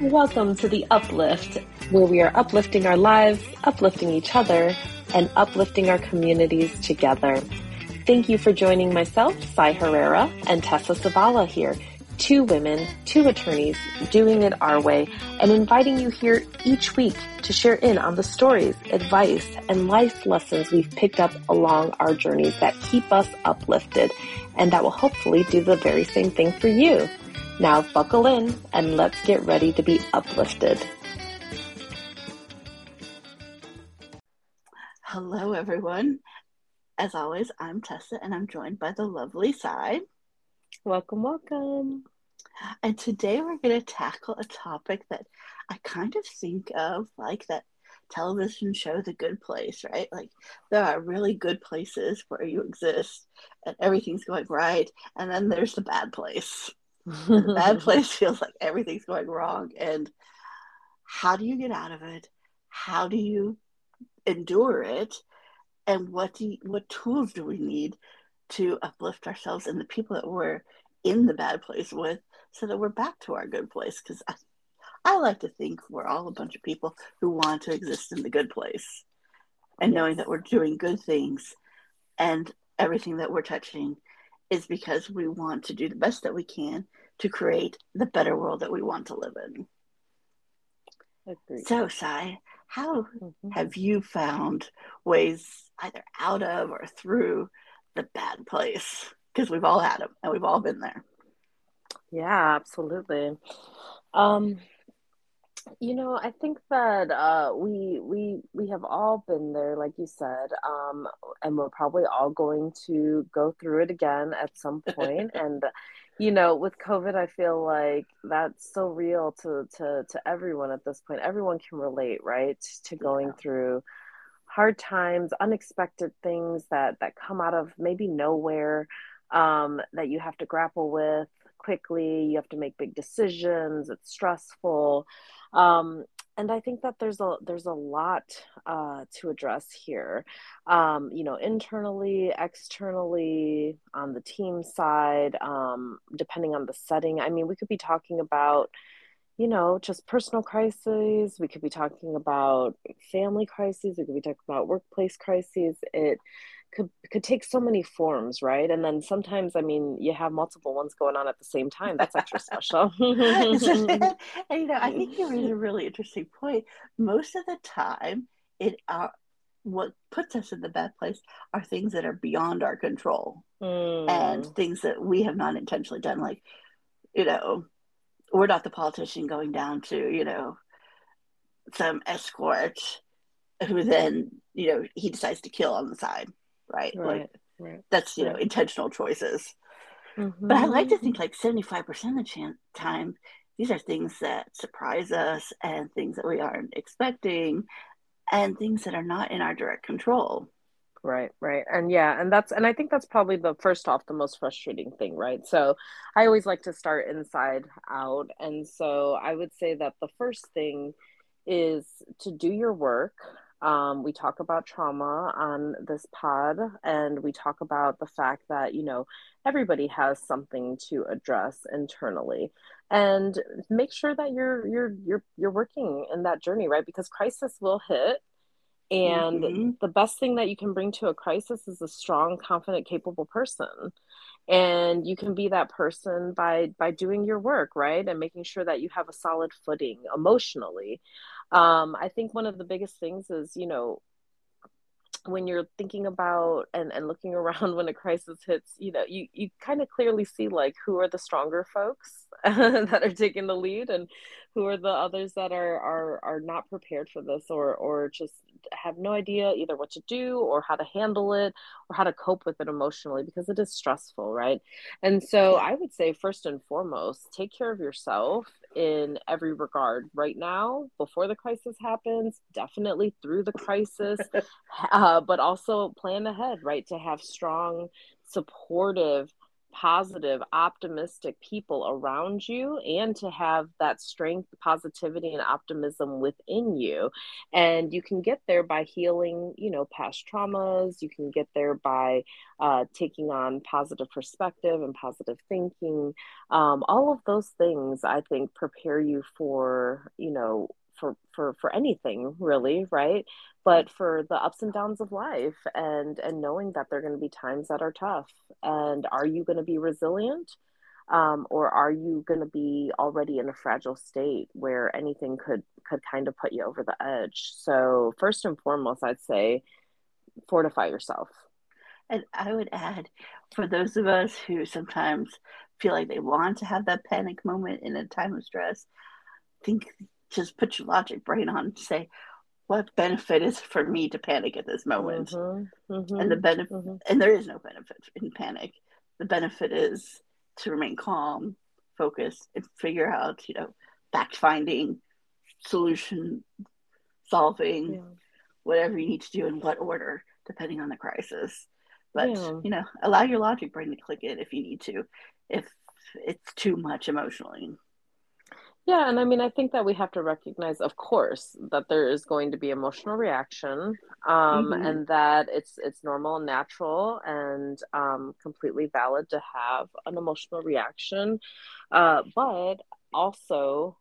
Welcome to the Uplift, where we are uplifting our lives, uplifting each other, and uplifting our communities together. Thank you for joining myself, Cy Herrera, and Tessa Savala here, two women, two attorneys, doing it our way, and inviting you here each week to share in on the stories, advice, and life lessons we've picked up along our journeys that keep us uplifted, and that will hopefully do the very same thing for you. Now buckle in and let's get ready to be uplifted. Hello, everyone. As always, I'm Tessa and I'm joined by the lovely Cy. Welcome, welcome. And today we're going to tackle a topic that I kind of think of like that television show The Good Place, right? Like there are really good places where you exist and everything's going right. And then there's the bad place the bad place feels like everything's going wrong. And how do you get out of it? How do you endure it? And what do you, what tools do we need to uplift ourselves and the people that we're in the bad place with so that we're back to our good place? Because I, I like to think we're all a bunch of people who want to exist in the good place. And knowing that we're doing good things and everything that we're touching is because we want to do the best that we can to create the better world that we want to live in. Agreed. So, Cy, how mm-hmm. have you found ways either out of or through the bad place? Because we've all had them and we've all been there. Yeah, absolutely. Um, you know, I think that uh, we we we have all been there, like you said, um, and we're probably all going to go through it again at some point. and you know, with COVID, I feel like that's so real to to to everyone at this point. Everyone can relate, right, to going yeah. through hard times, unexpected things that that come out of maybe nowhere um, that you have to grapple with quickly. You have to make big decisions. It's stressful. Um, and I think that there's a there's a lot uh, to address here, um, you know, internally, externally, on the team side, um, depending on the setting. I mean, we could be talking about, you know, just personal crises. We could be talking about family crises. We could be talking about workplace crises. It could could take so many forms, right? And then sometimes, I mean, you have multiple ones going on at the same time. That's extra special. and, you know, I think you raise a really interesting point. Most of the time, it uh, what puts us in the bad place are things that are beyond our control mm. and things that we have not intentionally done. Like, you know, we're not the politician going down to you know some escort who then you know he decides to kill on the side right? Right. Like, right. That's, you know, intentional choices. Mm-hmm. But I like to think like 75% of the time, these are things that surprise us and things that we aren't expecting and things that are not in our direct control. Right, right. And yeah, and that's and I think that's probably the first off the most frustrating thing, right? So I always like to start inside out. And so I would say that the first thing is to do your work um, we talk about trauma on this pod, and we talk about the fact that, you know, everybody has something to address internally. And make sure that you're you're you're you're working in that journey right? Because crisis will hit and mm-hmm. the best thing that you can bring to a crisis is a strong confident capable person. And you can be that person by by doing your work right? And making sure that you have a solid footing emotionally um, I think one of the biggest things is, you know, when you're thinking about and, and looking around when a crisis hits, you know, you, you kind of clearly see like who are the stronger folks that are taking the lead and who are the others that are are are not prepared for this or or just have no idea either what to do or how to handle it or how to cope with it emotionally because it is stressful, right? And so I would say first and foremost, take care of yourself in every regard right now before the crisis happens, definitely through the crisis, uh, but also plan ahead, right? To have strong, supportive positive, optimistic people around you and to have that strength, positivity, and optimism within you. And you can get there by healing, you know, past traumas. You can get there by uh, taking on positive perspective and positive thinking. Um, all of those things, I think, prepare you for, you know, for for for anything really right but for the ups and downs of life and and knowing that there are going to be times that are tough and are you going to be resilient um, or are you going to be already in a fragile state where anything could could kind of put you over the edge? So first and foremost i'd say fortify yourself. And i would add for those of us who sometimes feel like they want to have that panic moment in a time of stress think just put your logic brain on and say what benefit is for me to panic at this moment mm-hmm, mm-hmm, and the benefit mm-hmm. and there is no benefit in panic the benefit is to remain calm focus and figure out you know fact finding solution solving yeah. whatever you need to do in what order depending on the crisis but yeah. you know allow your logic brain to click in if you need to if it's too much emotionally yeah, and I mean, I think that we have to recognize, of course, that there is going to be emotional reaction, um, mm-hmm. and that it's it's normal and natural and um, completely valid to have an emotional reaction, uh, but also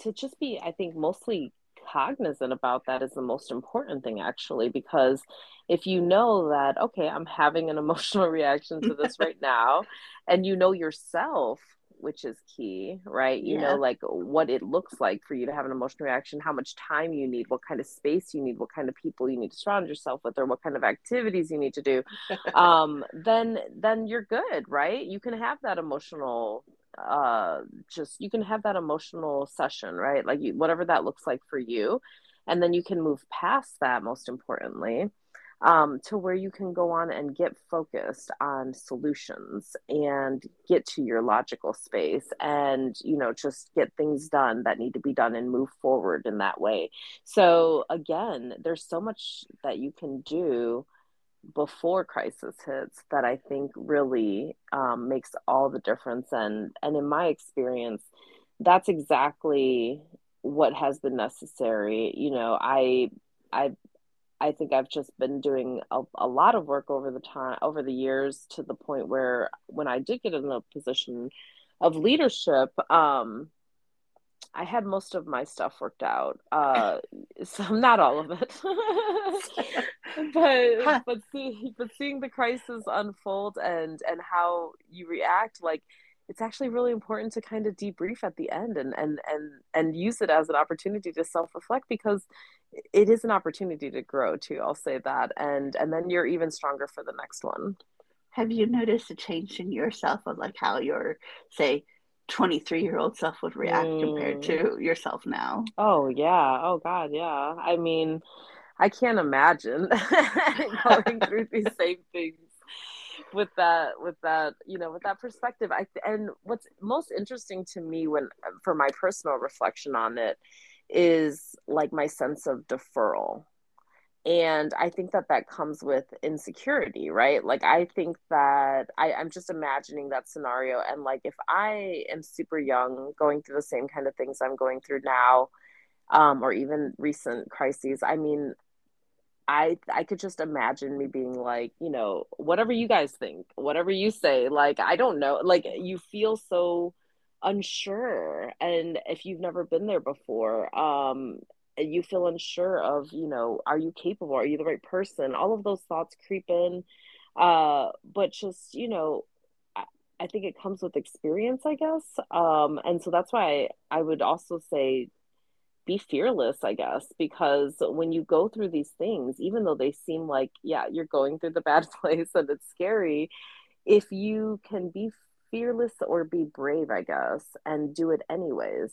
to just be, I think, mostly cognizant about that is the most important thing, actually, because if you know that, okay, I'm having an emotional reaction to this right now, and you know yourself which is key, right? You yeah. know, like what it looks like for you to have an emotional reaction, how much time you need, what kind of space you need, what kind of people you need to surround yourself with, or what kind of activities you need to do. um, then then you're good, right? You can have that emotional uh just you can have that emotional session right like you, whatever that looks like for you and then you can move past that most importantly um, to where you can go on and get focused on solutions and get to your logical space and you know just get things done that need to be done and move forward in that way. So again there's so much that you can do before crisis hits that i think really um, makes all the difference. And and in my experience that's exactly what has been necessary. You know i i I think I've just been doing a, a lot of work over the time over the years to the point where when I did get in a position of leadership, um, I had most of my stuff worked out. Uh, so not all of it, but but see, but seeing the crisis unfold and and how you react, like it's actually really important to kind of debrief at the end and and and and use it as an opportunity to self-reflect because it is an opportunity to grow too i'll say that and and then you're even stronger for the next one. Have you noticed a change in yourself of like how your say 23 year old self would react mm. compared to yourself now? Oh yeah. Oh god yeah. I mean i can't imagine going through these same things with that with that you know with that perspective i and what's most interesting to me when for my personal reflection on it is like my sense of deferral. And i think that that comes with insecurity right? Like i think that I, i'm just imagining that scenario and like if i am super young going through the same kind of things i'm going through now um, or even recent crises i mean I I could just imagine me being like, you know, whatever you guys think, whatever you say, like I don't know, like you feel so unsure and if you've never been there before, um you feel unsure of, you know, are you capable? Are you the right person? All of those thoughts creep in. Uh but just, you know, I, I think it comes with experience, I guess. Um and so that's why I, I would also say be fearless, I guess, because when you go through these things, even though they seem like, yeah, you're going through the bad place and it's scary, if you can be fearless or be brave, I guess, and do it anyways,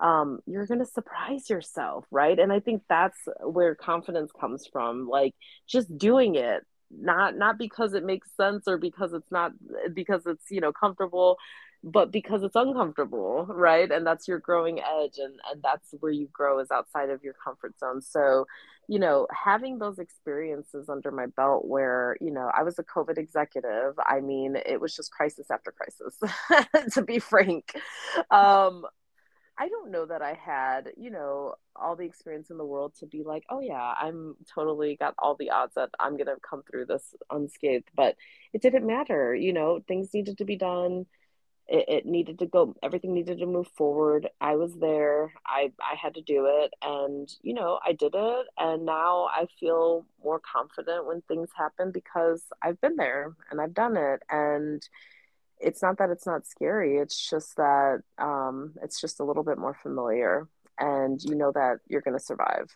um, you're going to surprise yourself, right? And I think that's where confidence comes from, like just doing it not not because it makes sense or because it's not because it's you know comfortable but because it's uncomfortable right and that's your growing edge and and that's where you grow is outside of your comfort zone so you know having those experiences under my belt where you know i was a covid executive i mean it was just crisis after crisis to be frank um I don't know that I had, you know, all the experience in the world to be like, oh yeah, I'm totally got all the odds that I'm gonna come through this unscathed. But it didn't matter, you know, things needed to be done. It, it needed to go. Everything needed to move forward. I was there. I I had to do it, and you know, I did it. And now I feel more confident when things happen because I've been there and I've done it. And it's not that it's not scary it's just that um, it's just a little bit more familiar and you know that you're going to survive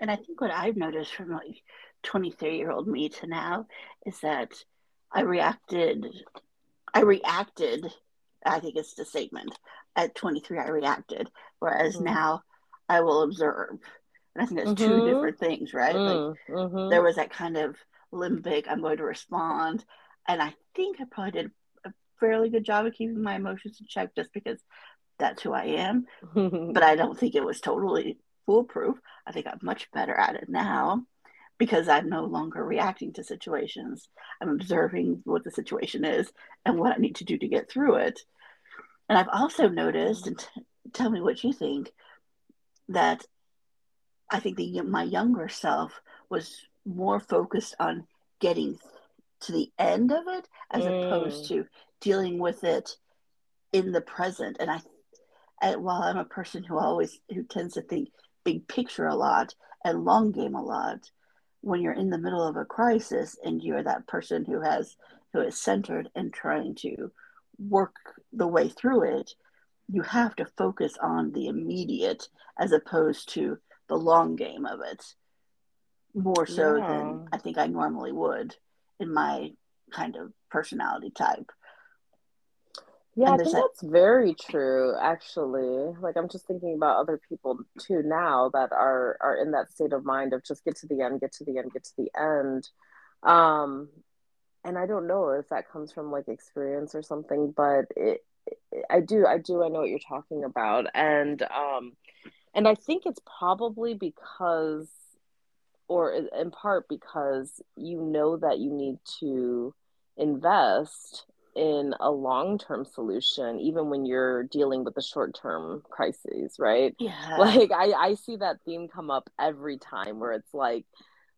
and i think what i've noticed from like 23 year old me to now is that i reacted i reacted i think it's the statement at 23 i reacted whereas mm-hmm. now i will observe and i think that's mm-hmm. two different things right mm-hmm. like there was that kind of limbic i'm going to respond and i think i probably did a fairly good job of keeping my emotions in check just because that's who I am. but I don't think it was totally foolproof. I think I'm much better at it now because I'm no longer reacting to situations. I'm observing what the situation is and what I need to do to get through it. And I've also noticed, and t- tell me what you think, that I think the my younger self was more focused on getting to the end of it as mm. opposed to dealing with it in the present. And I, and while I'm a person who always who tends to think big picture a lot and long game a lot, when you're in the middle of a crisis and you're that person who has who is centered and trying to work the way through it, you have to focus on the immediate as opposed to the long game of it more so yeah. than I think I normally would in my kind of personality type. Yeah, I think that's very true, actually. Like I'm just thinking about other people too now that are are in that state of mind of just get to the end, get to the end, get to the end. Um and I don't know if that comes from like experience or something, but it, it I do I do I know what you're talking about. And um and I think it's probably because or in part because you know that you need to invest in a long-term solution even when you're dealing with the short-term crises right? Yeah. Like i i see that theme come up every time where it's like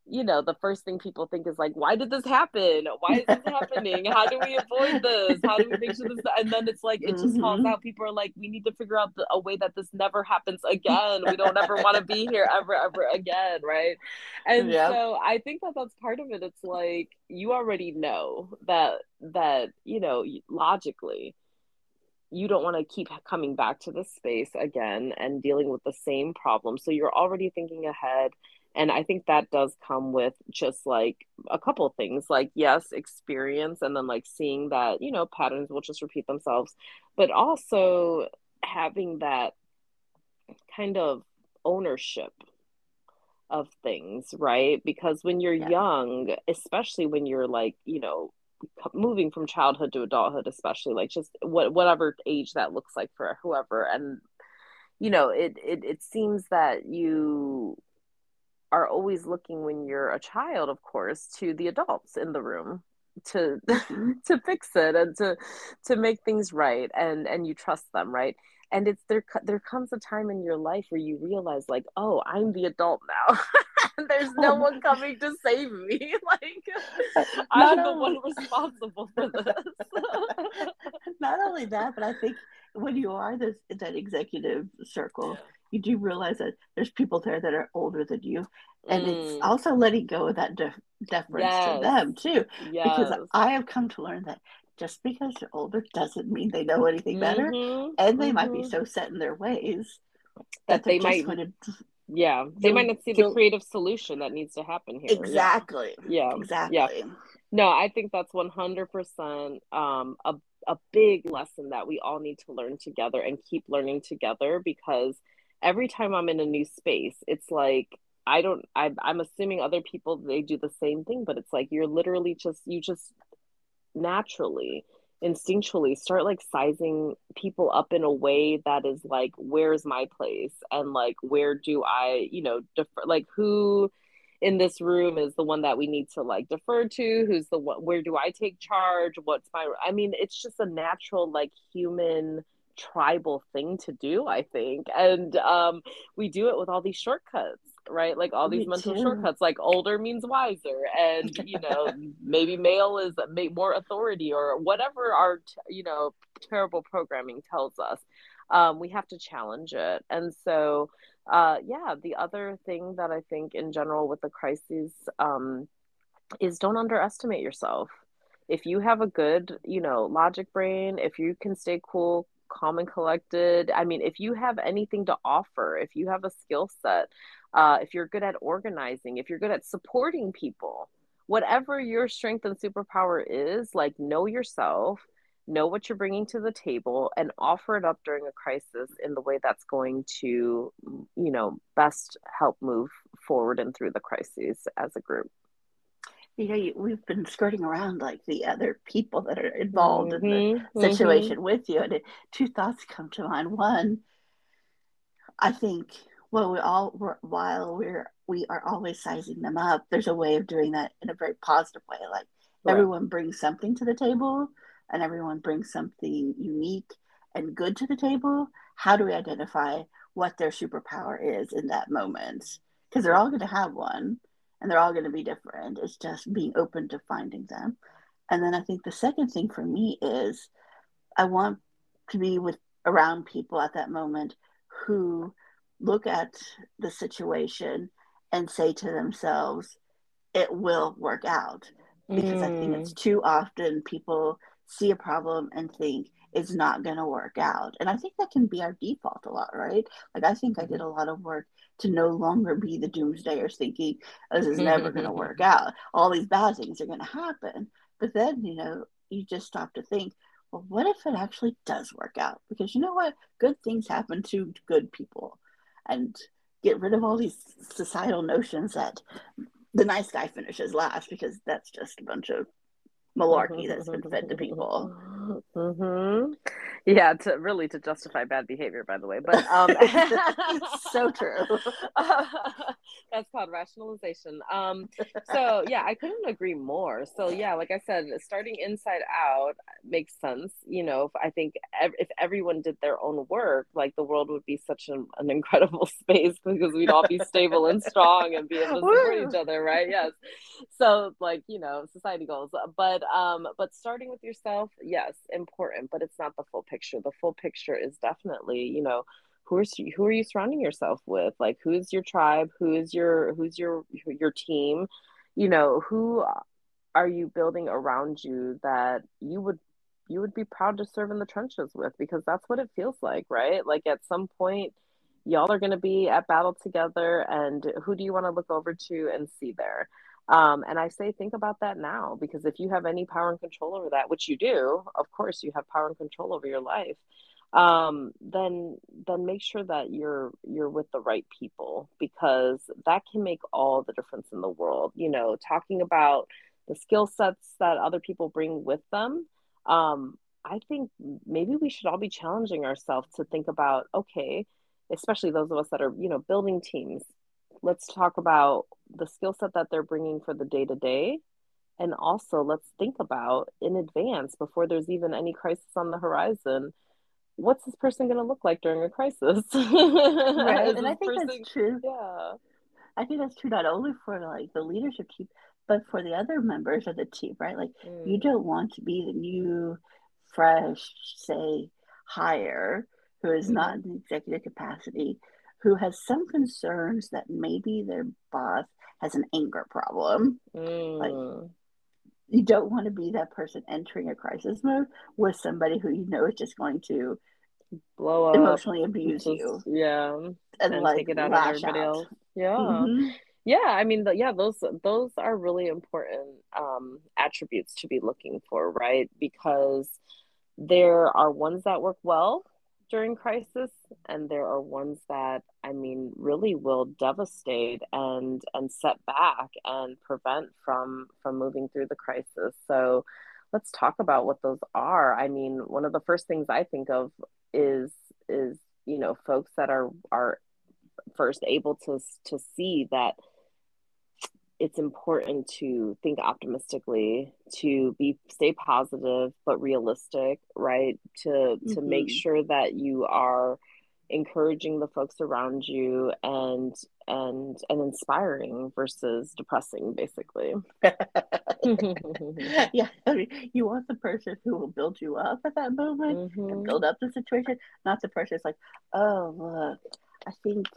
you know, the first thing people think is like, why did this happen? Why is this happening? How do we avoid this? How do we make sure this? And then it's like, it just falls mm-hmm. out. People are like, we need to figure out the, a way that this never happens again. We don't ever want to be here ever, ever again. Right. And so I think that that's part of it. It's like, you already know that, that, you know, logically, you don't want to keep coming back to this space again and dealing with the same problem. So you're already thinking ahead and i think that does come with just like a couple things like yes experience and then like seeing that you know patterns will just repeat themselves but also having that kind of ownership of things right because when you're yeah. young especially when you're like you know moving from childhood to adulthood especially like just what whatever age that looks like for whoever and you know it it, it seems that you are always looking when you're a child of course to the adults in the room to mm-hmm. to fix it and to to make things right and and you trust them right? And it's there there comes a time in your life where you realize like oh i'm the adult now. There's no one coming to save me. Like i'm the one responsible for this. Not only that but i think when you are this that executive circle yeah you do realize that there's people there that are older than you and mm. it's also letting go of that de- deference yes. to them too yes. because i have come to learn that just because they're older doesn't mean they know anything better mm-hmm. and they mm-hmm. might be mm-hmm. so set in their ways that, that they might to, yeah they might not see the creative solution that needs to happen here exactly yeah, yeah. exactly yeah. no i think that's 100% um, a, a big lesson that we all need to learn together and keep learning together because every time I'm in a new space, it's like I don't I I'm assuming other people they do the same thing, but it's like you're literally just you just naturally instinctually start like sizing people up in a way that is like where's my place? And like where do i you know defer like who in this room is the one that we need to like defer to who's the one where do i take charge? What's my i mean it's just a natural like human tribal thing to do i think. And um we do it with all these shortcuts right? Like all these Me mental too. shortcuts like older means wiser. And you know maybe male is more authority or whatever our you know terrible programming tells us. Um, we have to challenge it. And so uh, yeah the other thing that i think in general with the crises um, is don't underestimate yourself. If you have a good you know logic brain if you can stay cool calm and collected i mean if you have anything to offer if you have a skill set uh, if you're good at organizing, if you're good at supporting people, whatever your strength and superpower is, like know yourself, know what you're bringing to the table, and offer it up during a crisis in the way that's going to, you know, best help move forward and through the crises as a group. You know, you, we've been skirting around like the other people that are involved mm-hmm, in the mm-hmm. situation mm-hmm. with you, and it, two thoughts come to mind. One, I think well we all we're, while we're we are always sizing them up there's a way of doing that in a very positive way like right. everyone brings something to the table and everyone brings something unique and good to the table how do we identify what their superpower is in that moment because they're all going to have one and they're all going to be different it's just being open to finding them and then i think the second thing for me is i want to be with around people at that moment who look at the situation and say to themselves, it will work out. Because mm. I think it's mm. too often people see a problem and think it's not going to work out. And I think that can be our default a lot, right? Like, I think I did a lot of work to no longer be the doomsdayers thinking this is never going to mm-hmm. work out. All these bad things are going to happen. But then, you know, you just stop to think, well, what if it actually does work out? Because you know what? Good things happen to good people and get rid of all these societal notions that the nice guy finishes last because that's just a bunch of malarkey mm-hmm, that's been fed to mm-hmm, people. Mm-hmm. Mm-hmm. Yeah, to really to justify bad behavior, by the way. But um, so true. Uh, that's called rationalization. Um, so yeah, I couldn't agree more. So yeah, like I said, starting inside out makes sense. You know, if, I think ev- if everyone did their own work, like the world would be such an, an incredible space because we'd all be stable and strong and be able to support each other, right? Yes. So like you know, society goals, but um, but starting with yourself, yes, important, but it's not the full picture. The full picture is definitely you know who are who are you surrounding yourself with? Like who's your tribe? Who's your who's your your team? You know who are you building around you that you would you would be proud to serve in the trenches with? Because that's what it feels like right? Like at some point y'all are going to be at battle together and who do you want to look over to and see there um, and i say think about that now because if you have any power and control over that which you do of course you have power and control over your life um, then then make sure that you're you're with the right people because that can make all the difference in the world. You know, talking about the skill sets that other people bring with them. Um, I think maybe we should all be challenging ourselves to think about okay, especially those of us that are you know building teams. Let's talk about the skill set that they're bringing for the day to day and also let's think about in advance before there's even any crisis on the horizon what's this person going to look like during a crisis? right. and I think person... that's true. Yeah. I think that's true not only for like the leadership team, but for the other members of the team, right? Like mm. you don't want to be the new, fresh, say, hire who is mm. not in the executive capacity, who has some concerns that maybe their boss has an anger problem. Mm. Like you don't want to be that person entering a crisis mode with somebody who you know is just going to blow up, emotionally abuse just, you. Yeah, and, and like take it out on everybody out. else. Yeah. Mm-hmm. Yeah, I mean, the, yeah, those those are really important um, attributes to be looking for, right? Because there are ones that work well during crisis and there are ones that i mean really will devastate and and set back and prevent from from moving through the crisis so let's talk about what those are. I mean, one of the first things I think of is is you know folks that are are first able to to see that it's important to think optimistically to be stay positive but realistic right to mm-hmm. to make mm-hmm. sure that you are encouraging the folks around you and and and inspiring versus depressing basically yeah I mean, you want the person who will build you up at that moment mm-hmm. and build up the situation not the person who's like oh look i think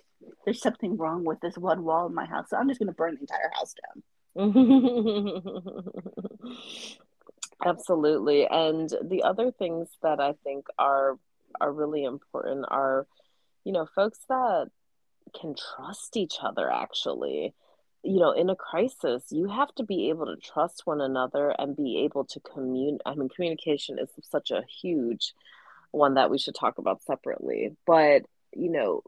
there's something wrong with this one wall in my house so i'm just going to burn the entire house down absolutely and the other things that i think are are really important are you know, folks that can trust each other actually. You know, in a crisis, you have to be able to trust one another and be able to communicate. I mean, communication is such a huge one that we should talk about separately. But, you know,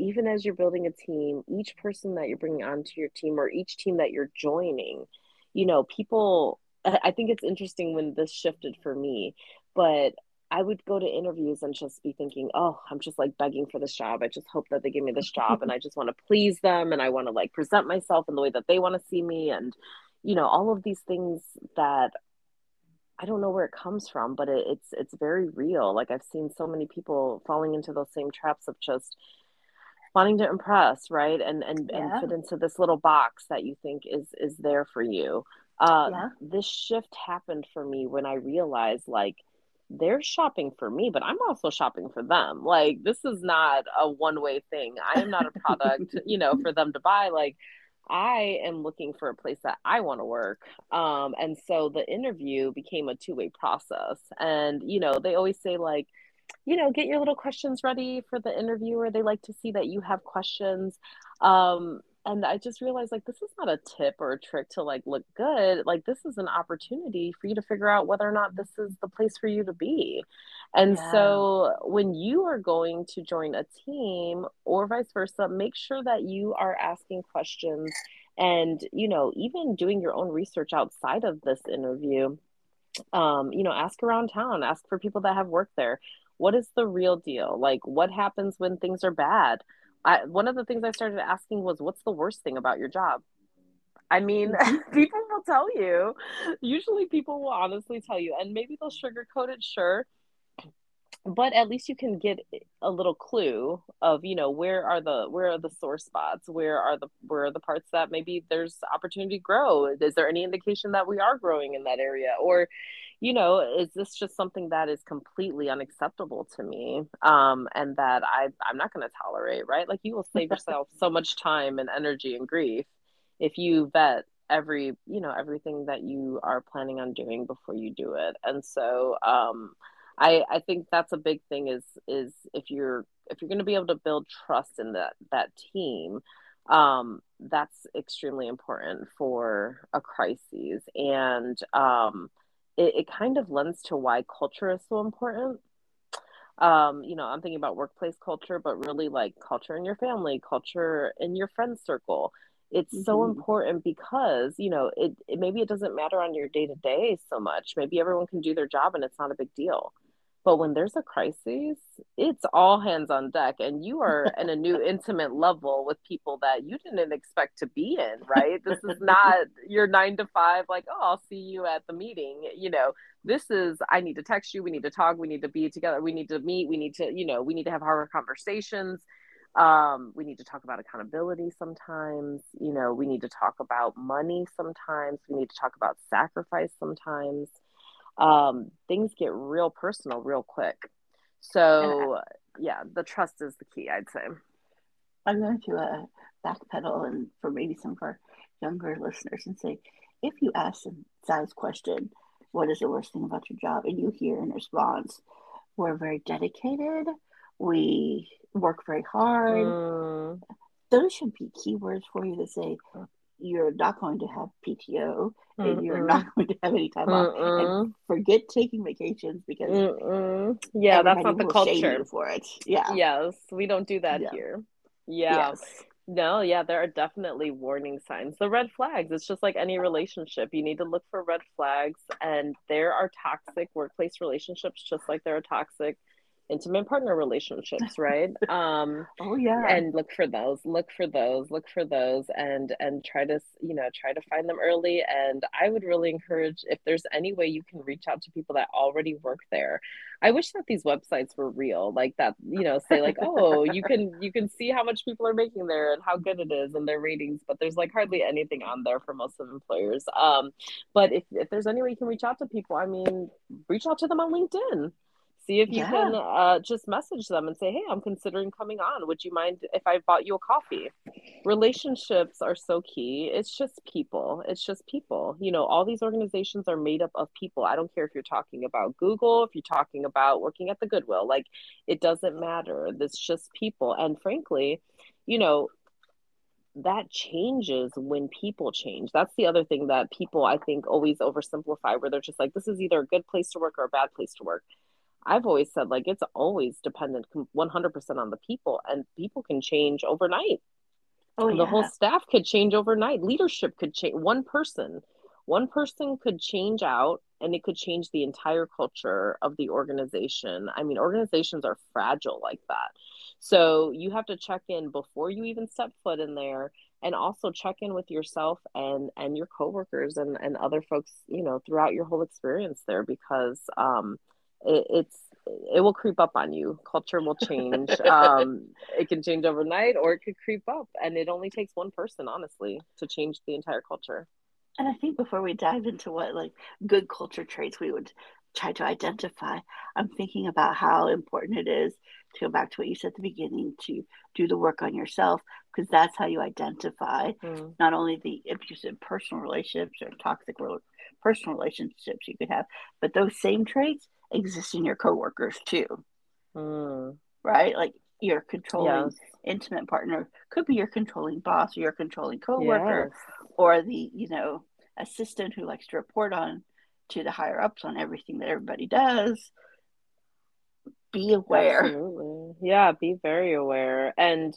even as you're building a team, each person that you're bringing onto your team or each team that you're joining, you know, people, I think it's interesting when this shifted for me, but I would go to interviews and just be thinking, oh, I'm just like begging for this job. I just hope that they give me this job and I just want to please them and I want to like present myself in the way that they want to see me. And, you know, all of these things that I don't know where it comes from, but it, it's it's very real. Like I've seen so many people falling into those same traps of just wanting to impress, right? And and, yeah. and fit into this little box that you think is is there for you. Uh, yeah. This shift happened for me when I realized like they're shopping for me, but I'm also shopping for them. Like this is not a one way thing. I am not a product, you know, for them to buy. Like I am looking for a place that I want to work. Um, and so the interview became a two way process. And, you know, they always say, like, you know, get your little questions ready for the interviewer. They like to see that you have questions. Um, and I just realized like this is not a tip or a trick to like look good. Like this is an opportunity for you to figure out whether or not this is the place for you to be. And yeah. so when you are going to join a team or vice versa, make sure that you are asking questions and you know even doing your own research outside of this interview. Um, you know, ask around town, ask for people that have worked there. What is the real deal? Like what happens when things are bad? I, one of the things I started asking was, what's the worst thing about your job? I mean, mm-hmm. people will tell you. Usually, people will honestly tell you, and maybe they'll sugarcoat it, sure. But at least you can get a little clue of, you know, where are the where are the sore spots? Where are the where are the parts that maybe there's opportunity to grow? Is there any indication that we are growing in that area? Or, you know, is this just something that is completely unacceptable to me um, and that I, I'm not going to tolerate, right? Like you will save yourself so much time and energy and grief if you vet every, you know, everything that you are planning on doing before you do it. And so um, I, I think that's a big thing is, is if you're, if you're going to be able to build trust in that, that team, um, that's extremely important for a crisis. And, um, it, it kind of lends to why culture is so important um, you know, I'm thinking about workplace culture, but really like culture in your family, culture in your friend circle. It's mm-hmm. so important because, you know, it, it maybe it doesn't matter on your day to day so much. Maybe everyone can do their job and it's not a big deal. But when there's a crisis, it's all hands on deck, and you are in a new intimate level with people that you didn't expect to be in, right? This is not your nine to five, like, oh, I'll see you at the meeting. You know, this is, I need to text you, we need to talk, we need to be together, we need to meet, we need to, you know, we need to have hard conversations. Um, we need to talk about accountability sometimes, you know, we need to talk about money sometimes, we need to talk about sacrifice sometimes um, things get real personal real quick. So, I, yeah, the trust is the key, I'd say. I'm going to uh, backpedal and for maybe some of our younger listeners and say, if you ask Cy's question, what is the worst thing about your job? And you hear in response, we're very dedicated, we work very hard. Mm. Those should be keywords for you to say, you're not going to have PTO and Mm-mm. you're not going to have any time Mm-mm. off. And forget taking vacations because Mm-mm. yeah, that's not the culture for it. Yeah. Yes, we don't do that yeah. here. Yeah. Yes. No, yeah, there are definitely warning signs. The red flags, it's just like any relationship. You need to look for red flags, and there are toxic workplace relationships, just like there are toxic intimate partner relationships right? Um oh yeah. and look for those look for those look for those and and try to you know try to find them early. And i would really encourage if there's any way you can reach out to people that already work there i wish that these websites were real like that you know say like oh you can you can see how much people are making there and how good it is and their ratings but there's like hardly anything on there for most of employers. Um but if, if there's any way you can reach out to people i mean reach out to them on linkedin see if you yeah. can uh, just message them and say hey i'm considering coming on. Would you mind if i bought you a coffee? Relationships are so key. It's just people. It's just people. You know all these organizations are made up of people. I don't care if you're talking about google if you're talking about working at the goodwill. Like it doesn't matter. It's just people. And frankly you know that changes when people change. That's the other thing that people I think always oversimplify where they're just like this is either a good place to work or a bad place to work. I've always said like it's always dependent 100% on the people and people can change overnight. Oh, the yeah. whole staff could change overnight. Leadership could change one person. One person could change out and it could change the entire culture of the organization. I mean, organizations are fragile like that. So you have to check in before you even step foot in there and also check in with yourself and and your coworkers and and other folks, you know, throughout your whole experience there because um it, it's it will creep up on you. Culture will change. um, it can change overnight, or it could creep up, and it only takes one person, honestly, to change the entire culture. And I think before we dive into what like good culture traits we would try to identify, I'm thinking about how important it is to go back to what you said at the beginning to do the work on yourself because that's how you identify mm. not only the abusive personal relationships or toxic personal relationships you could have, but those same traits exist in your coworkers too. Mm. Right? Like your controlling yes. intimate partner could be your controlling boss or your controlling coworker yes. or the, you know, assistant who likes to report on to the higher ups on everything that everybody does. Be aware. Absolutely. Yeah, be very aware. And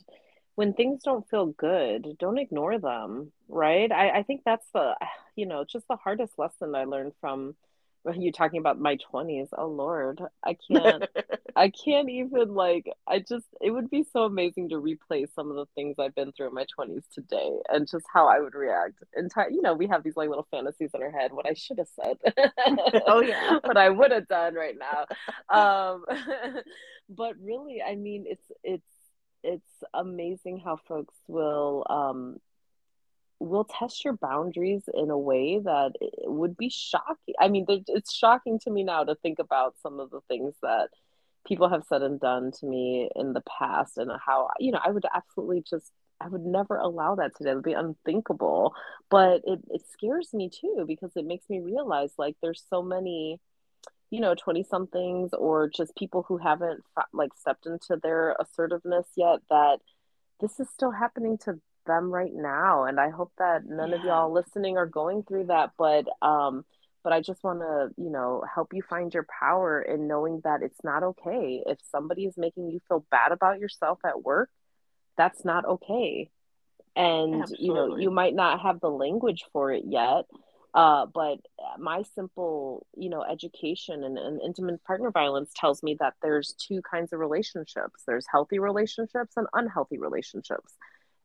when things don't feel good, don't ignore them, right? I, I think that's the, you know, just the hardest lesson I learned from you talking about my 20s oh lord. I can't i can't even like i just it would be so amazing to replay some of the things i've been through in my 20s today and just how i would react. And you know we have these like little fantasies in our head what i should have said oh yeah. what i would have done right now. Um but really i mean it's it's it's amazing how folks will um will test your boundaries in a way that would be shocking. I mean, it's shocking to me now to think about some of the things that people have said and done to me in the past and how, you know, I would absolutely just, I would never allow that today. It would be unthinkable. But it, it scares me too because it makes me realize like there's so many you know 20 somethings or just people who haven't like stepped into their assertiveness yet that this is still happening to them right now and i hope that none yeah. of y'all listening are going through that but um but i just want to you know help you find your power in knowing that it's not okay if somebody is making you feel bad about yourself at work that's not okay and Absolutely. you know you might not have the language for it yet uh, but my simple you know education and, and intimate partner violence tells me that there's two kinds of relationships there's healthy relationships and unhealthy relationships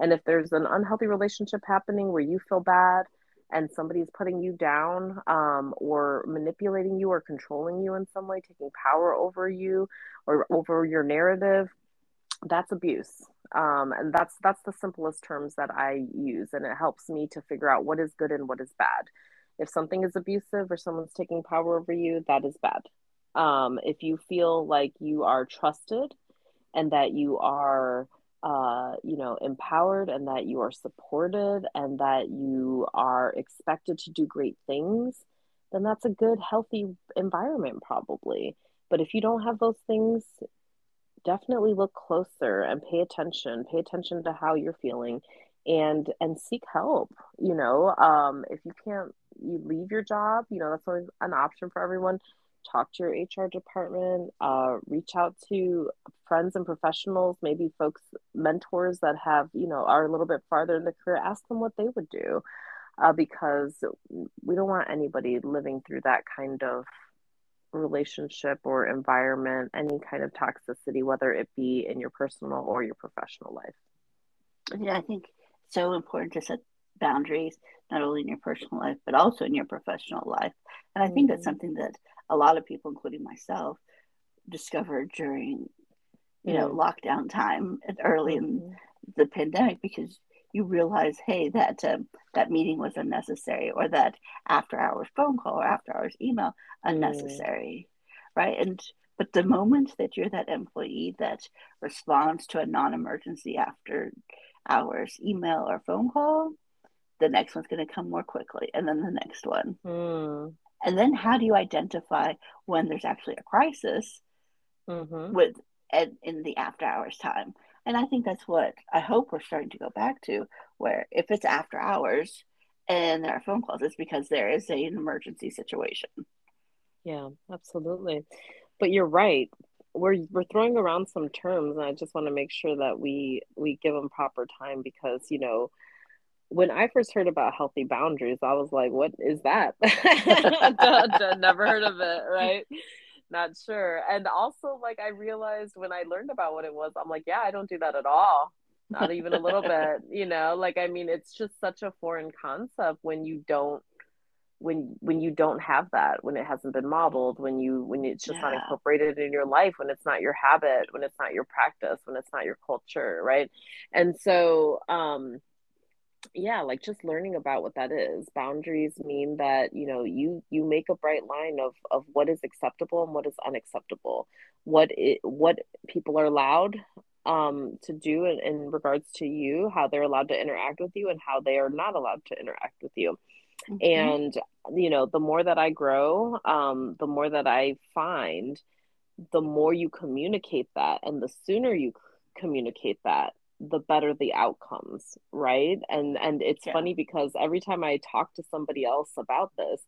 and if there's an unhealthy relationship happening where you feel bad and somebody's putting you down um, or manipulating you or controlling you in some way, taking power over you or over your narrative, that's abuse. Um, and that's that's the simplest terms that I use, and it helps me to figure out what is good and what is bad. If something is abusive or someone's taking power over you, that is bad. Um, if you feel like you are trusted and that you are uh, you know, empowered and that you are supported and that you are expected to do great things, then that's a good, healthy environment, probably. But if you don't have those things, definitely look closer and pay attention. Pay attention to how you're feeling and and seek help you know um if you can't you leave your job you know that's always an option for everyone. Talk to your hr department uh, reach out to friends and professionals maybe folks mentors that have you know are a little bit farther in the career. Ask them what they would do uh, because we don't want anybody living through that kind of relationship or environment any kind of toxicity whether it be in your personal or your professional life. Yeah i think so important to set boundaries not only in your personal life but also in your professional life and i think mm-hmm. that's something that a lot of people including myself discovered during you know mm-hmm. lockdown time early mm-hmm. in the pandemic because you realize hey that um, that meeting was unnecessary or that after hours phone call or after hours email unnecessary mm. right and but the moment that you're that employee that responds to a non-emergency after hours email or phone call the next one's going to come more quickly and then the next one. Mm. and then how do you identify when there's actually a crisis mm-hmm. with in the after hours time? And i think that's what i hope we're starting to go back to where if it's after hours and there are phone calls it's because there is a, an emergency situation. Yeah absolutely. But you're right we're we're throwing around some terms and i just want to make sure that we we give them proper time because you know when I first heard about healthy boundaries, I was like, what is that? Never heard of it, right? Not sure. And also, like, I realized when I learned about what it was, I'm like, yeah, I don't do that at all. Not even a little bit, you know? Like, I mean, it's just such a foreign concept when you don't when when you don't have that when it hasn't been modeled when you when it's just yeah. not incorporated in your life when it's not your habit when it's not your practice when it's not your culture right? And so um yeah like just learning about what that is. Boundaries mean that you know you you make a bright line of of what is acceptable and what is unacceptable. What it what people are allowed um to do in, in regards to you how they're allowed to interact with you and how they are not allowed to interact with you And, you know, the more that I grow, um, the more that I find, the more you communicate that and the sooner you communicate that, the better the outcomes, right? And and it's yeah. funny because every time I talk to somebody else about this,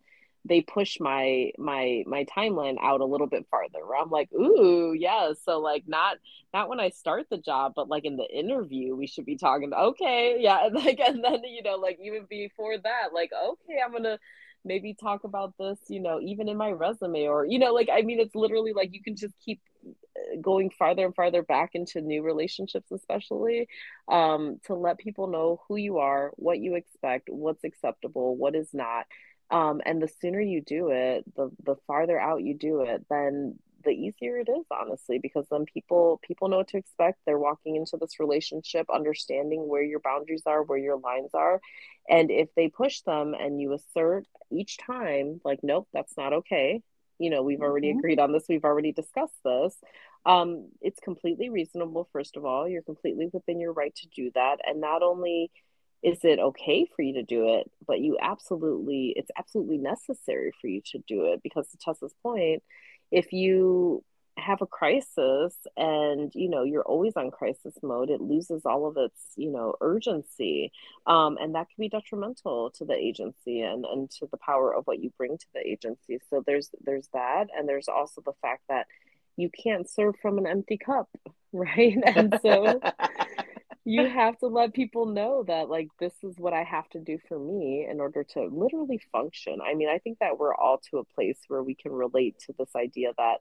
they push my my my timeline out a little bit farther where i'm like ooh yeah. So like not not when i start the job but like in the interview we should be talking okay yeah. And like and then you know like even before that like okay i'm gonna maybe talk about this you know even in my resume or you know like i mean it's literally like you can just keep uh, going farther and farther back into new relationships especially um to let people know who you are what you expect what's acceptable what is not um, and the sooner you do it, the the farther out you do it, then the easier it is, honestly, because then people people know what to expect. They're walking into this relationship understanding where your boundaries are, where your lines are. And if they push them and you assert each time, like, nope, that's not okay. You know, we've already mm-hmm. agreed on this, we've already discussed this. Um, it's completely reasonable, first of all. You're completely within your right to do that. And not only is it okay for you to do it? But you absolutely it's absolutely necessary for you to do it because to tessa's point if you have a crisis and you know you're always on crisis mode it loses all of its you know urgency um, and that can be detrimental to the agency and and to the power of what you bring to the agency. So there's there's that. And there's also the fact that you can't serve from an empty cup right? And so you have to let people know that like this is what I have to do for me in order to literally function. I mean, I think that we're all to a place where we can relate to this idea that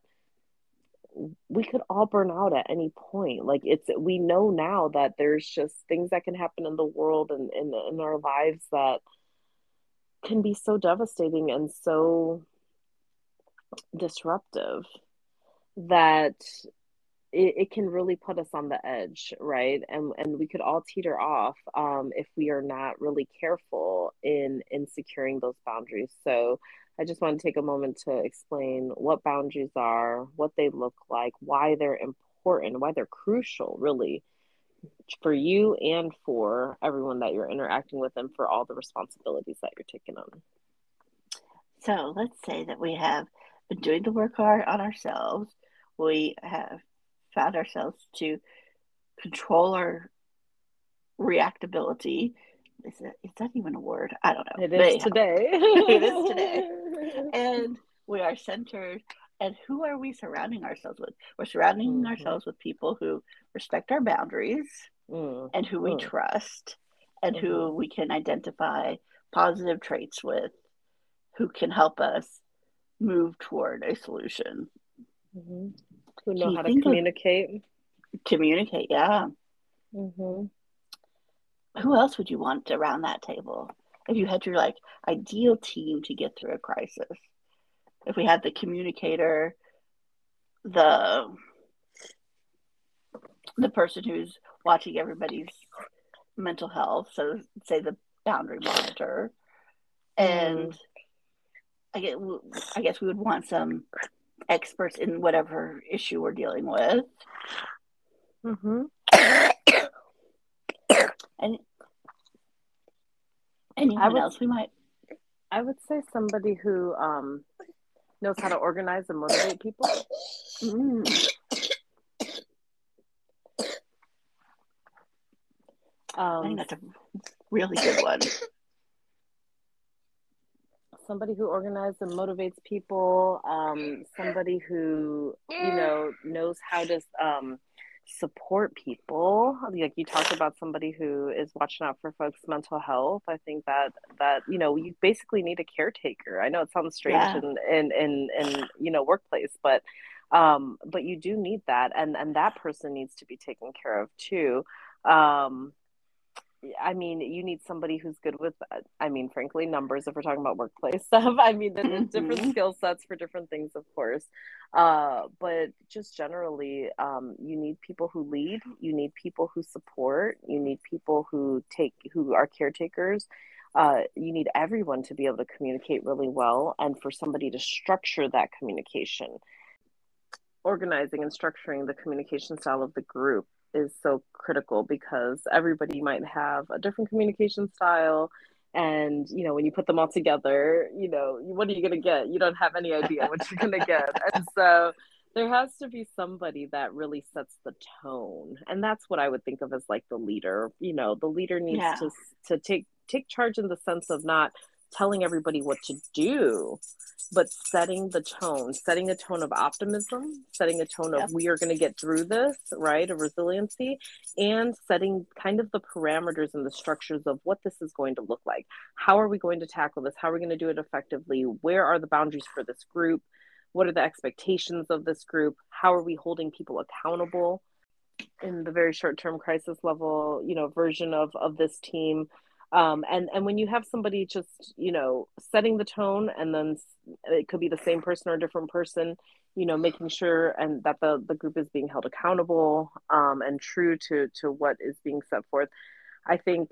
we could all burn out at any point. Like it's we know now that there's just things that can happen in the world and in, in our lives that can be so devastating and so disruptive that it, it can really put us on the edge right? And and we could all teeter off um, if we are not really careful in in securing those boundaries. So i just want to take a moment to explain what boundaries are what they look like why they're important why they're crucial really for you and for everyone that you're interacting with and for all the responsibilities that you're taking on. So let's say that we have been doing the work hard on ourselves. We have found ourselves to control our reactability. Is that, is that even a word? I don't know. It is today. it is today. And we are centered and who are we surrounding ourselves with? We're surrounding mm-hmm. ourselves with people who respect our boundaries mm-hmm. and who we mm. trust and mm-hmm. who we can identify positive traits with, who can help us move toward a solution. Mm-hmm. Who know how to communicate. Communicate, yeah. Mm-hmm. Who else would you want around that table? If you had your like ideal team to get through a crisis, if we had the communicator, the the person who's watching everybody's mental health, so say the boundary monitor, and mm. I get I guess we would want some experts in whatever issue we're dealing with. Mm-hmm. and anyone would, else we might. I would say somebody who um, knows how to organize and motivate people. Mm. Um, I think that's a really good one. Somebody who organizes and motivates people. Um, somebody who you know knows how to um, support people like you talked about somebody who is watching out for folks mental health i think that that you know you basically need a caretaker i know it sounds strange yeah. in, in in in you know workplace but um but you do need that and and that person needs to be taken care of too um I mean, you need somebody who's good with, I mean, frankly, numbers if we're talking about workplace stuff. I mean, there's mm-hmm. different skill sets for different things, of course. Uh, but just generally, um, you need people who lead, you need people who support, you need people who take, who are caretakers. Uh, you need everyone to be able to communicate really well and for somebody to structure that communication. Organizing and structuring the communication style of the group is so critical because everybody might have a different communication style. And you know when you put them all together you know what are you going to get? You don't have any idea what you're going to get. And so there has to be somebody that really sets the tone. And that's what i would think of as like the leader. You know the leader needs yeah. to to take take charge in the sense of not telling everybody what to do, but setting the tone, setting a tone of optimism, setting a tone of we are going to get through this, right? Of resiliency, and setting kind of the parameters and the structures of what this is going to look like. How are we going to tackle this? How are we going to do it effectively? Where are the boundaries for this group? What are the expectations of this group? How are we holding people accountable? in the very short term crisis level you know version of of this team um, and and when you have somebody just you know setting the tone and then it could be the same person or a different person you know making sure and that the the group is being held accountable um, and true to to what is being set forth i think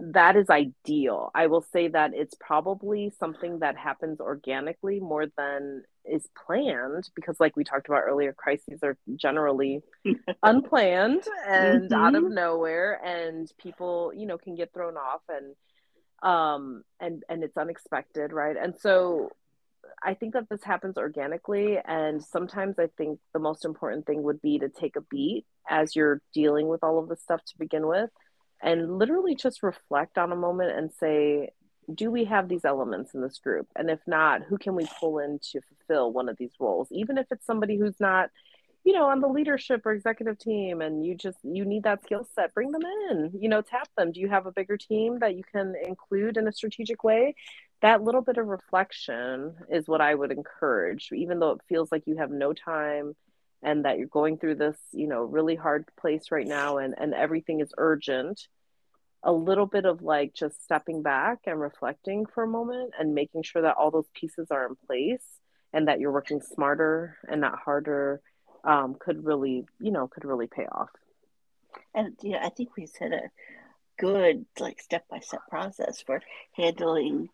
that is ideal. I will say that it's probably something that happens organically more than is planned because, like we talked about earlier, crises are generally unplanned and mm-hmm. out of nowhere, and people, you know, can get thrown off and um and and it's unexpected right and so I think that this happens organically. And sometimes I think the most important thing would be to take a beat as you're dealing with all of this stuff to begin with and literally just reflect on a moment and say, do we have these elements in this group? And if not, who can we pull in to fulfill one of these roles? Even if it's somebody who's not, you know, on the leadership or executive team and you just you need that skill set, bring them in, you know, tap them. Do you have a bigger team that you can include in a strategic way? That little bit of reflection is what I would encourage, even though it feels like you have no time and that you're going through this you know really hard place right now and and everything is urgent a little bit of like just stepping back and reflecting for a moment and making sure that all those pieces are in place and that you're working smarter and not harder um, could really you know could really pay off and yeah i think we set a good like step by step process for handling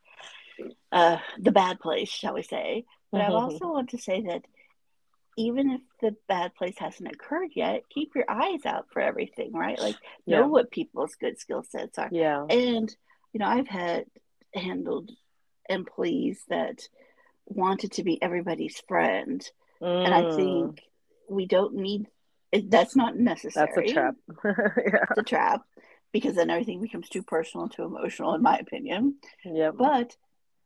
uh, the bad place shall we say but mm-hmm. i also want to say that even if the bad place hasn't occurred yet, keep your eyes out for everything, right? Like yeah. know what people's good skill sets are. Yeah. And you know, I've had handled employees that wanted to be everybody's friend. Mm. And I mm. think we don't need that's not necessary. That's a trap. yeah. It's a trap because then everything becomes too personal, too emotional, in my opinion. Yeah. But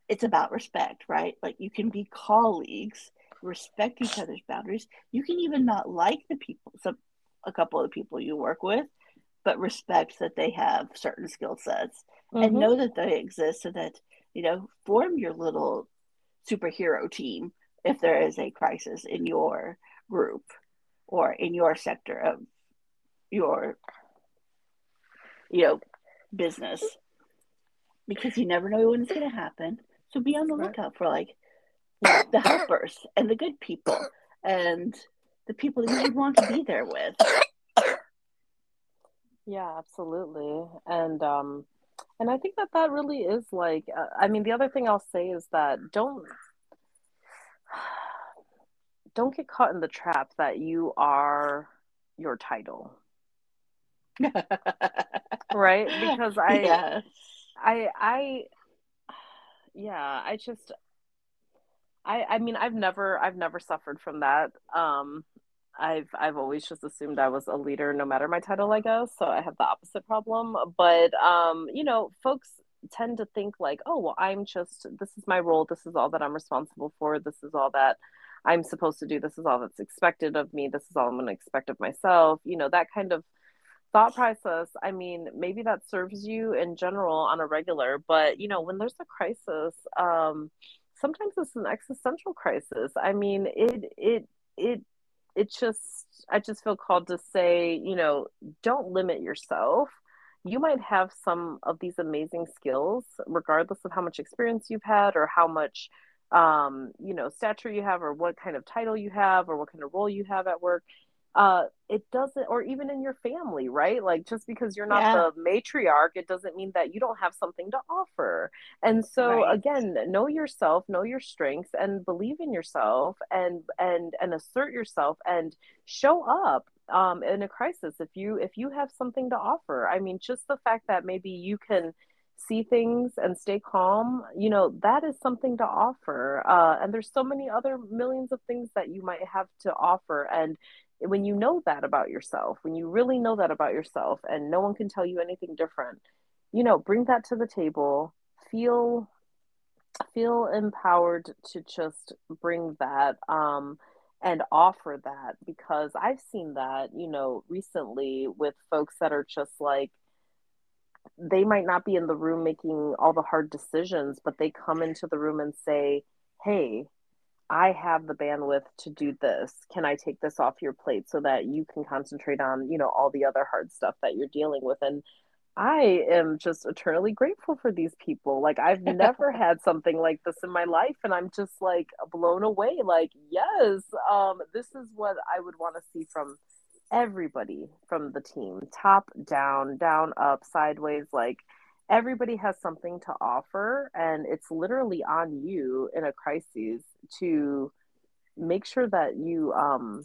it's about respect, right? Like you can be colleagues respect each other's boundaries. You can even not like the people, some a couple of the people you work with, but respect that they have certain skill sets mm-hmm. and know that they exist so that, you know, form your little superhero team if there is a crisis in your group or in your sector of your you know business because you never know when it's going to happen so be on the lookout for like the helpers and the good people and the people that you would want to be there with yeah absolutely and um and i think that that really is like uh, i mean the other thing i'll say is that don't don't get caught in the trap that you are your title. right? Because I yes. I I yeah, I just I I mean I've never I've never suffered from that. Um I've I've always just assumed I was a leader no matter my title, I guess. So I have the opposite problem. But um, you know, folks tend to think like, oh well, I'm just this is my role, this is all that I'm responsible for, this is all that I'm supposed to do. This is all that's expected of me. This is all I'm going to expect of myself. You know, that kind of thought process. I mean, maybe that serves you in general on a regular, but you know, when there's a crisis, um, sometimes it's an existential crisis. I mean, it, it, it, it just, I just feel called to say, you know, don't limit yourself you might have some of these amazing skills regardless of how much experience you've had or how much um, you know, stature you have or what kind of title you have or what kind of role you have at work. Uh, it doesn't, or even in your family, right? Like just because you're not yeah. the matriarch, it doesn't mean that you don't have something to offer. And so right. again, know yourself, know your strengths, and believe in yourself, and and and assert yourself, and show up um, in a crisis if you if you have something to offer. I mean, just the fact that maybe you can see things and stay calm, you know, that is something to offer. Uh, and there's so many other millions of things that you might have to offer. And when you know that about yourself, when you really know that about yourself, and no one can tell you anything different, you know, bring that to the table. Feel feel empowered to just bring that um, and offer that because I've seen that, you know, recently with folks that are just like they might not be in the room making all the hard decisions, but they come into the room and say, Hey, I have the bandwidth to do this. Can I take this off your plate so that you can concentrate on, you know, all the other hard stuff that you're dealing with? And I am just eternally grateful for these people. Like I've never had something like this in my life and I'm just like blown away. Like, yes, um, this is what I would want to see from everybody from the team, top down, down up, sideways, like everybody has something to offer and it's literally on you in a crisis to make sure that you um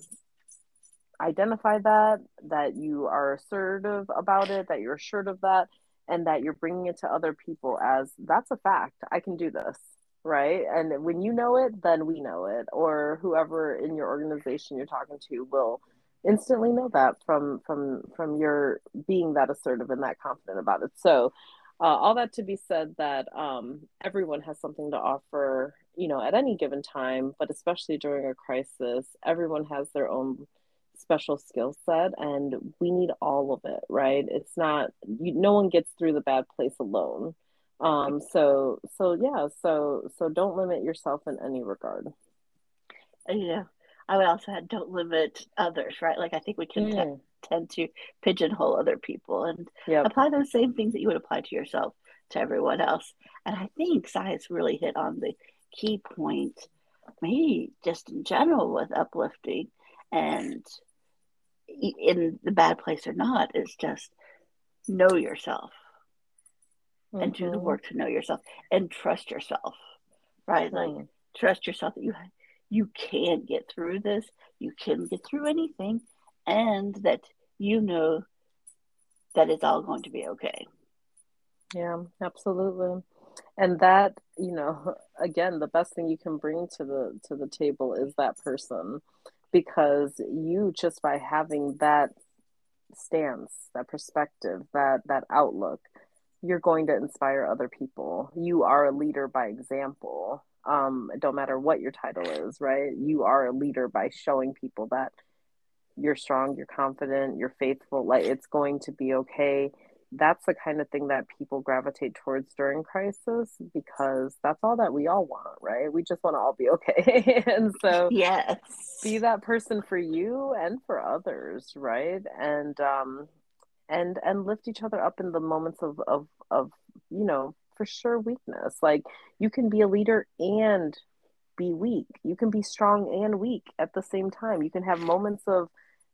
identify that that you are assertive about it that you're assured of that and that you're bringing it to other people as that's a fact. I can do this. Right? And when you know it then we know it or whoever in your organization you're talking to will instantly know that from from from your being that assertive and that confident about it. So uh, all that to be said that um, everyone has something to offer you know at any given time but especially during a crisis everyone has their own special skill set and we need all of it right it's not you, no one gets through the bad place alone um so so yeah so so don't limit yourself in any regard yeah I would also add don't limit others, right? Like I think we can mm. t- tend to pigeonhole other people and yep. apply those same things that you would apply to yourself to everyone else. And I think Cy's really hit on the key point, maybe just in general with uplifting and in the bad place or not, is just know yourself mm-hmm. and do the mm-hmm. work to know yourself and trust yourself, right? Mm. Like trust yourself that you you can get through this, you can get through anything, and that you know that it's all going to be okay. Yeah, absolutely. And that, you know, again, the best thing you can bring to the to the table is that person because you just by having that stance, that perspective, that that outlook, you're going to inspire other people. You are a leader by example um, it don't matter what your title is, right? You are a leader by showing people that you're strong, you're confident, you're faithful, like it's going to be okay. That's the kind of thing that people gravitate towards during crisis because that's all that we all want, right? We just want to all be okay. and so, yes, be that person for you and for others, right? And, um, and and lift each other up in the moments of of of you know for sure weakness like you can be a leader and be weak you can be strong and weak at the same time you can have moments of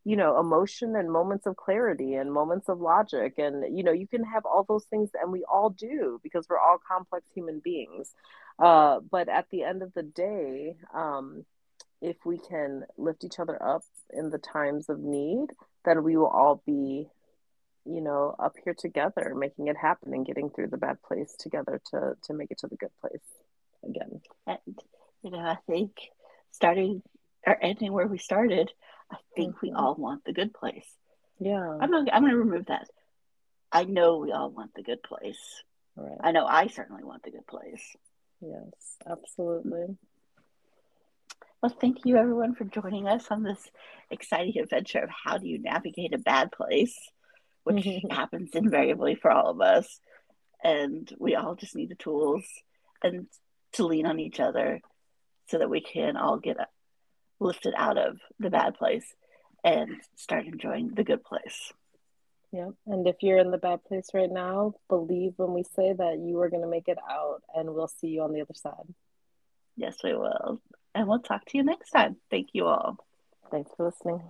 you know emotion and moments of clarity and moments of logic. And you know you can have all those things and we all do because we're all complex human beings. Uh, but at the end of the day um, if we can lift each other up in the times of need then we will all be you know up here together making it happen and getting through the bad place together to to make it to the good place again. And you know i think starting or ending where we started i think mm-hmm. we all want the good place. Yeah. I'm gonna i'm gonna remove that. I know we all want the good place. Right. I know i certainly want the good place. Yes absolutely. Well, thank you everyone for joining us on this exciting adventure of how do you navigate a bad place which happens invariably for all of us. And we all just need the tools and to lean on each other so that we can all get lifted out of the bad place and start enjoying the good place. Yeah. And if you're in the bad place right now, believe when we say that you are going to make it out and we'll see you on the other side. Yes, we will. And we'll talk to you next time. Thank you all. Thanks for listening.